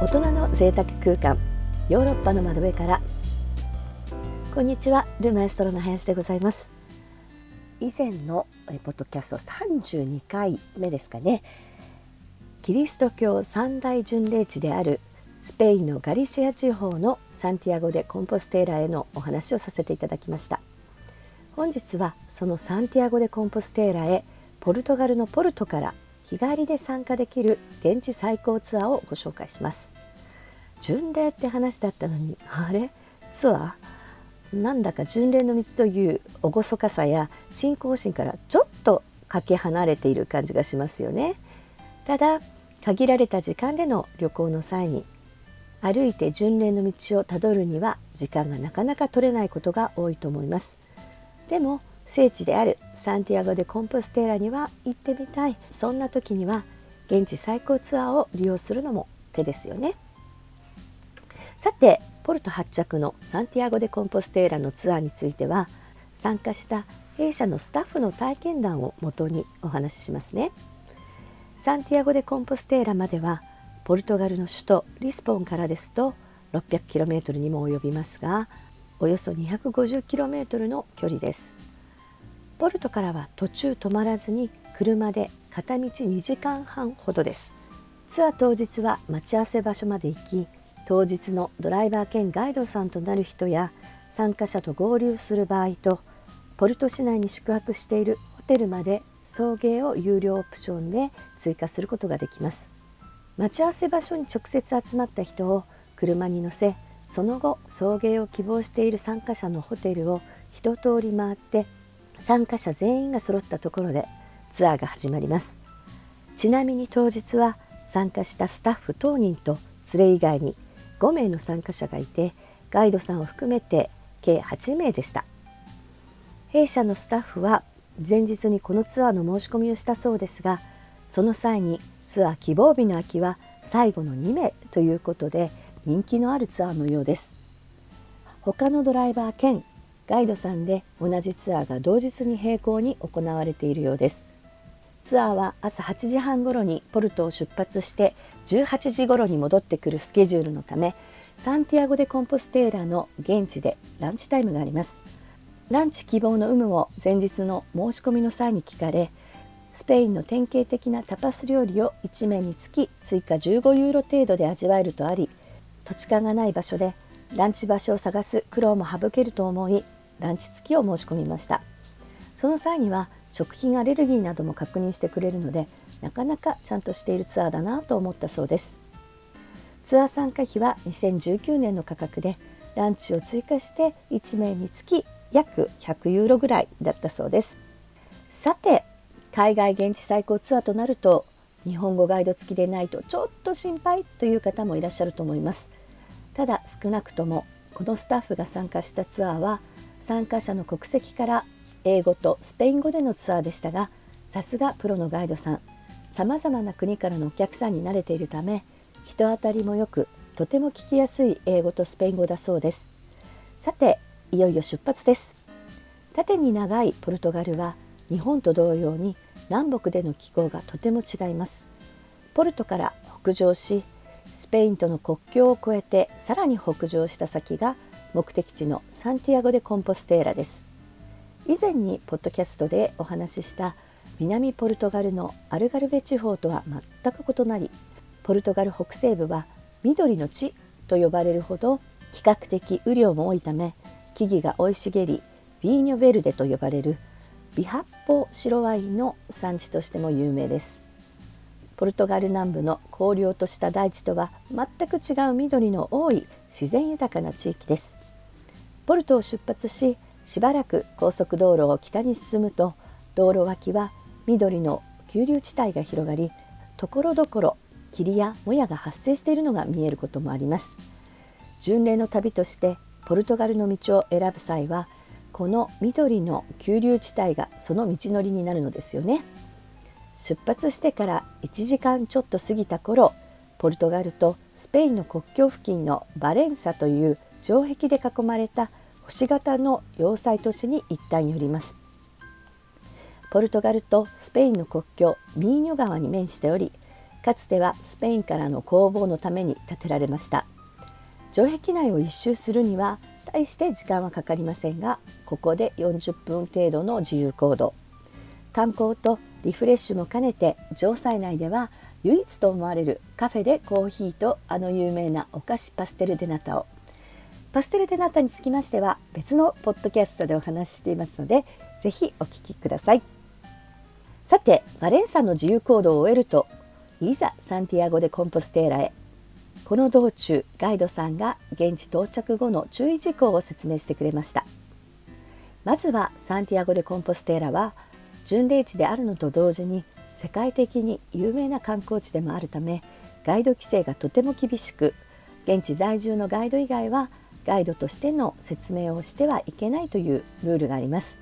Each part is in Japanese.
大人の贅沢空間ヨーロッパの窓辺から。こんにちはルマエストロの林でございます。以前のポッドキャスト32回目ですかね。キリスト教三大巡礼地であるスペインのガリシア地方のサンティアゴ・でコンポステーラへのお話をさせていただきました。本日はそのサンティアゴ・でコンポステーラへポルトガルのポルトから日帰りで参加できる現地最高ツアーをご紹介します。巡礼って話だったのにあれ？ツアー？なんだか巡礼の道という厳かさや信仰心からちょっとかけ離れている感じがしますよね。ただ限られた時間での旅行の際に歩いて巡礼の道をたどるには時間がなかなか取れないことが多いと思います。でも聖地であるサンティアゴ・でコンポステーラには行ってみたい。そんな時には現地最高ツアーを利用するのも手ですよね。さてポルト発着のサンティアゴ・でコンポステーラのツアーについては参加した弊社のスタッフの体験談をもとにお話ししますね。サンティアゴ・でコンポステーラまではポルトガルの首都リスポンからですと 600km にも及びますがおよそ 250km の距離です。ポルトからは途中止まらずに車で片道2時間半ほどです。ツアー当日は待ち合わせ場所まで行き当日のドライバー兼ガイドさんとなる人や参加者と合流する場合とポルト市内に宿泊しているホテルまで送迎を有料オプションで追加することができます。待ち合わせ場所に直接集まった人を車に乗せその後送迎を希望している参加者のホテルを一通り回って参加者全員が揃ったところでツアーが始まります。ちなみに当日は参加したスタッフ当人と連れ以外に5名の参加者がいてガイドさんを含めて計8名でした。弊社のスタッフは前日にこのツアーの申し込みをしたそうですがその際にツアー希望日の空きは最後の2名ということで人気のあるツアーのようです。他のドライバー兼ガイドさんで同じツアーが同日に並行に行われているようです。ツアーは朝8時半ごろにポルトを出発して18時ごろに戻ってくるスケジュールのためサンティアゴ・でコンポステーラの現地でランチタイムがあります。ランチ希望の有無を前日の申し込みの際に聞かれスペインの典型的なタパス料理を1名につき追加15ユーロ程度で味わえるとあり土地勘がない場所でランチ場所を探す苦労も省けると思いランチ付きを申し込みました。その際には食品アレルギーなども確認してくれるのでなかなかちゃんとしているツアーだなと思ったそうです。ツアー参加費は2019年の価格でランチを追加して1名につき約100ユーロぐらいだったそうです。さて海外現地最高ツアーとなると日本語ガイド付きでないとちょっと心配という方もいらっしゃると思います。ただ少なくともこのスタッフが参加したツアーは参加者の国籍から英語とスペイン語でのツアーでしたがさすがプロのガイドさん。さまざまな国からのお客さんに慣れているため人当たりもよくとても聞きやすい英語とスペイン語だそうです。さていよいよ出発です。縦に長いポルトガルは日本と同様に南北での気候がとても違います。ポルトから北上しスペインとの国境を越えてさらに北上した先が目的地のサンティアゴ・でコンポステーラです。以前にポッドキャストでお話しした南ポルトガルのアルガルベ地方とは全く異なりポルトガル北西部は緑の地と呼ばれるほど比較的雨量も多いため木々が生い茂りビーニョベルデと呼ばれるビハッポ白ワインの産地としても有名です。ポルトガル南部の荒涼とした大地とは全く違う緑の多い自然豊かな地域です。ポルトを出発ししばらく高速道路を北に進むと道路脇は緑の急流地帯が広がりところどころ霧やもやが発生しているのが見えることもあります。巡礼の旅としてポルトガルの道を選ぶ際はこの緑の急流地帯がその道のりになるのですよね。出発してから1時間ちょっと過ぎた頃ポルトガルとスペインの国境付近のバレンサという城壁で囲まれた星型の要塞都市に一旦寄ります。ポルトガルとスペインの国境ミーニョ川に面しておりかつてはスペインからの工房のために建てられました。城壁内を一周するには大して時間はかかりませんがここで40分程度の自由行動。観光とリフレッシュも兼ねて城塞内では唯一と思われるカフェでコーヒーとあの有名なお菓子パステルデナタを。パステルデナタにつきましては別のポッドキャストでお話ししていますのでぜひお聞きください。さてバレンサの自由行動を終えるといざサンティアゴ・でコンポステーラへ。この道中ガイドさんが現地到着後の注意事項を説明してくれました。まずはサンティアゴ・でコンポステーラは巡礼地であるのと同時に世界的に有名な観光地でもあるためガイド規制がとても厳しく現地在住のガイド以外はガイドとしての説明をしてはいけないというルールがあります。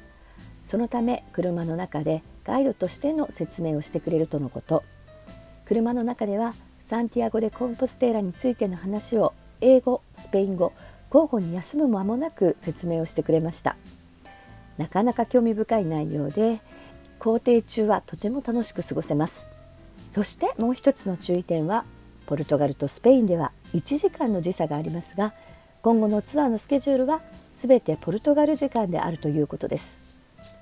そのため車の中でガイドとしての説明をしてくれるとのこと。車の中ではサンティアゴ・でコンポステーラについての話を英語スペイン語交互に休む間もなく説明をしてくれました。なかなか興味深い内容で行程中はとても楽しく過ごせます。そしてもう一つの注意点はポルトガルとスペインでは1時間の時差がありますが今後のツアーのスケジュールは全てポルトガル時間であるということです。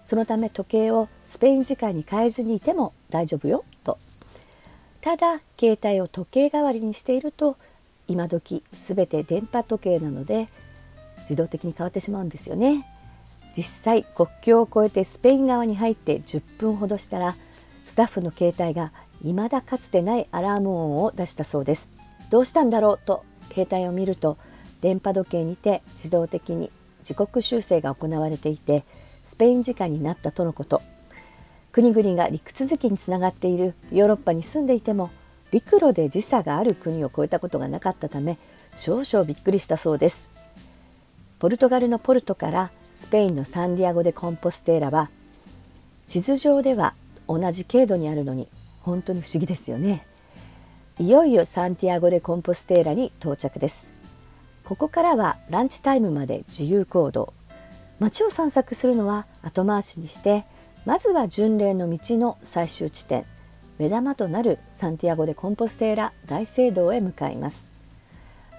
そのため時計をスペイン時間に変えずにいても大丈夫よと。ただ携帯を時計代わりにしていると今時全て電波時計なので自動的に変わってしまうんですよね。実際国境を越えてスペイン側に入って10分ほどしたらスタッフの携帯が未だかつてないアラーム音を出したそうです。どうしたんだろうと携帯を見ると電波時計にて自動的に時刻修正が行われていてスペイン時間になったとのこと。国々が陸続きにつながっているヨーロッパに住んでいても陸路で時差がある国を越えたことがなかったため少々びっくりしたそうです。ポルトガルのポルトからスペインのサンディアゴ・でコンポステーラは地図上では同じ経度にあるのに本当に不思議ですよね。いよいよサンティアゴ・でコンポステーラに到着です。ここからはランチタイムまで自由行動。街を散策するのは後回しにしてまずは巡礼の道の最終地点。目玉となるサンティアゴ・でコンポステーラ大聖堂へ向かいます。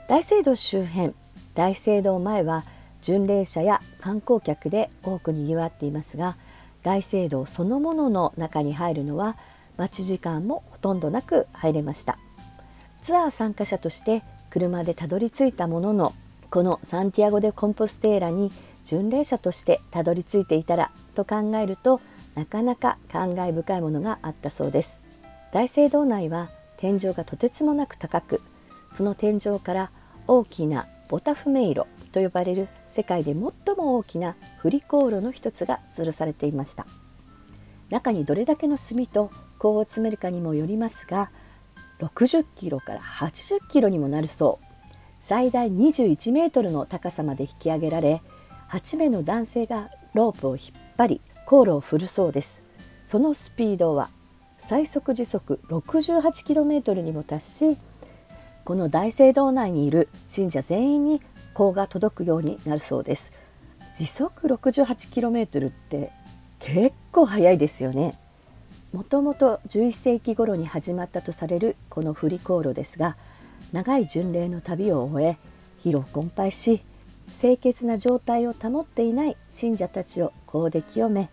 大聖堂周辺大聖堂前は巡礼者や観光客で多くにぎわっていますが大聖堂そのものの中に入るのは待ち時間もほとんどなく入れました。ツアー参加者として車でたどり着いたもののこのサンティアゴ・でコンポステーラに巡礼者としてたどり着いていたらと考えるとなかなか感慨深いものがあったそうです。大聖堂内は天井がとてつもなく高くその天井から大きなボタフメイロと呼ばれる世界で最も大きな振り航路の一つが吊るされていました。中にどれだけの炭と鋼を詰めるかにもよりますが60キロから80キロにもなるそう。最大21メートルの高さまで引き上げられ8名の男性がロープを引っ張り航路を振るそうです。そのスピードは最速時速 68km にも達しこの大聖堂内にいる信者全員に香が届くようになるそうです。時速 68km って結構速いですよね。もともと11世紀頃に始まったとされるこの振り航路ですが長い巡礼の旅を終え疲労困憊し清潔な状態を保っていない信者たちを香で清め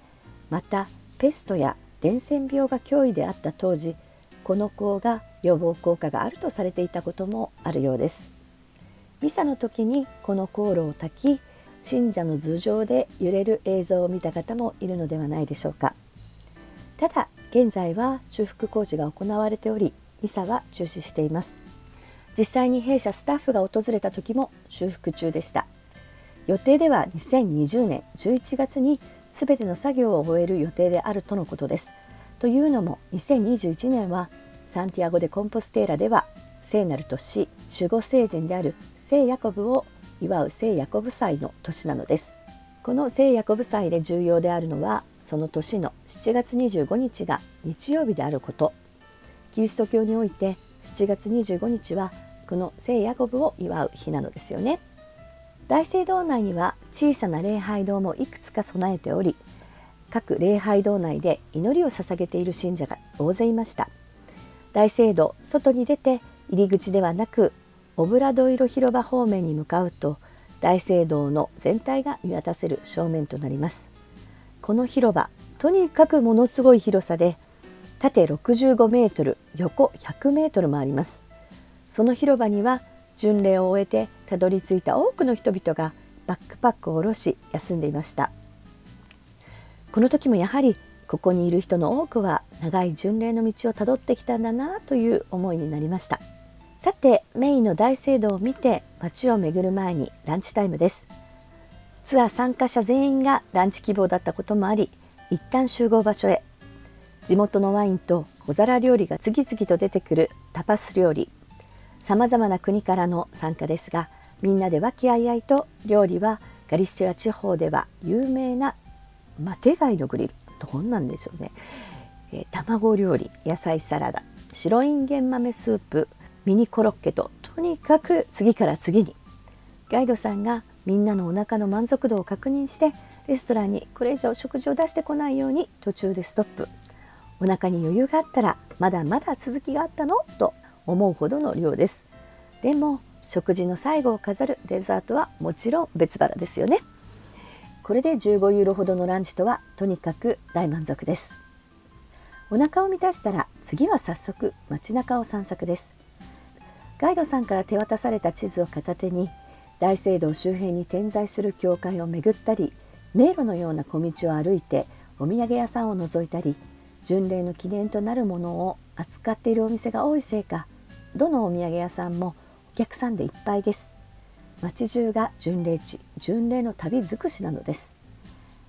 またペストや伝染病が脅威であった当時この香が予防効果があるとされていたこともあるようです。ミサの時にこの香炉を焚き信者の頭上で揺れる映像を見た方もいるのではないでしょうか。ただ現在は修復工事が行われておりミサは中止しています。実際に弊社スタッフが訪れた時も修復中でした。予定では2020年11月に全ての作業を終える予定であるとのことです。というのも2021年はサンティアゴ・でコンポステーラでは聖なる年守護聖人である聖ヤコブを祝う聖ヤコブ祭の年なのです。この聖ヤコブ祭で重要であるのはその年の7月25日が日曜日であること。キリスト教において7月25日はこの聖ヤコブを祝う日なのですよね。大聖堂内には小さな礼拝堂もいくつか備えており各礼拝堂内で祈りを捧げている信者が大勢いました。大聖堂外に出て入り口ではなくオブラドイロ広場方面に向かうと大聖堂の全体が見渡せる正面となります。この広場とにかくものすごい広さで縦65メートル横100メートルもあります。その広場には巡礼を終えてたどり着いた多くの人々がバックパックを下ろし休んでいました。この時もやはりここにいる人の多くは長い巡礼の道をたどってきたんだなという思いになりました。さてメインの大聖堂を見て街を巡る前にランチタイムです。ツアー参加者全員がランチ希望だったこともあり一旦集合場所へ。地元のワインと小皿料理が次々と出てくるタパス料理。さまざまな国からの参加ですがみんなで和気あいあいと料理はガリシア地方では有名なマテ貝のグリル。どんなんでしょうね、えー、卵料理野菜サラダ白インゲン豆スープミニコロッケととにかく次から次に。ガイドさんがみんなのお腹の満足度を確認してレストランにこれ以上食事を出してこないように途中でストップ。お腹に余裕があったらまだまだ続きがあったの？と思うほどの量です。でも食事の最後を飾るデザートはもちろん別腹ですよね。これで15ユーロほどのランチとはとにかく大満足です。お腹を満たしたら次は早速街中を散策です。ガイドさんから手渡された地図を片手に大聖堂周辺に点在する教会を巡ったり迷路のような小道を歩いてお土産屋さんを覗いたり巡礼の記念となるものを扱っているお店が多いせいかどのお土産屋さんもお客さんでいっぱいです。街中が巡礼地巡礼の旅尽くしなのです。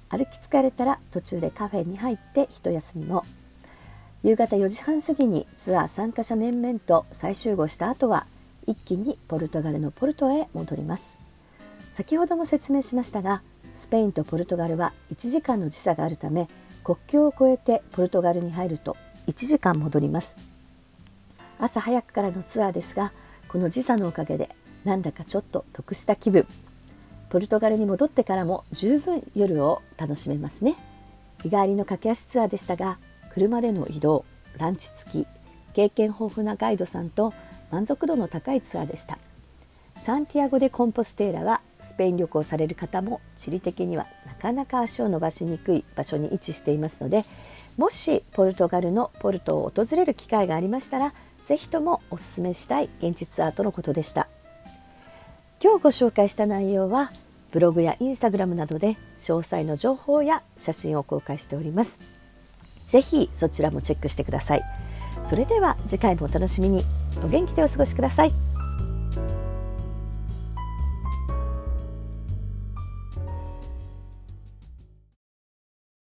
歩き疲れたら途中でカフェに入って一休みも。夕方4時半過ぎにツアー参加者面々と再集合した後は一気にポルトガルのポルトへ戻ります。先ほども説明しましたがスペインとポルトガルは1時間の時差があるため国境を越えてポルトガルに入ると1時間戻ります。朝早くからのツアーですがこの時差のおかげでなんだかちょっと得した気分。ポルトガルに戻ってからも十分夜を楽しめますね。日帰りの駆け足ツアーでしたが車での移動ランチ付き経験豊富なガイドさんと満足度の高いツアーでした。サンティアゴ・でコンポステーラはスペイン旅行される方も地理的にはなかなか足を伸ばしにくい場所に位置していますのでもしポルトガルのポルトを訪れる機会がありましたら是非ともおすすめしたい現地ツアーとのことでした。今日ご紹介した内容はブログやインスタグラムなどで詳細の情報や写真を公開しております。是非そちらもチェックしてください。それでは次回もお楽しみに。お元気でお過ごしください。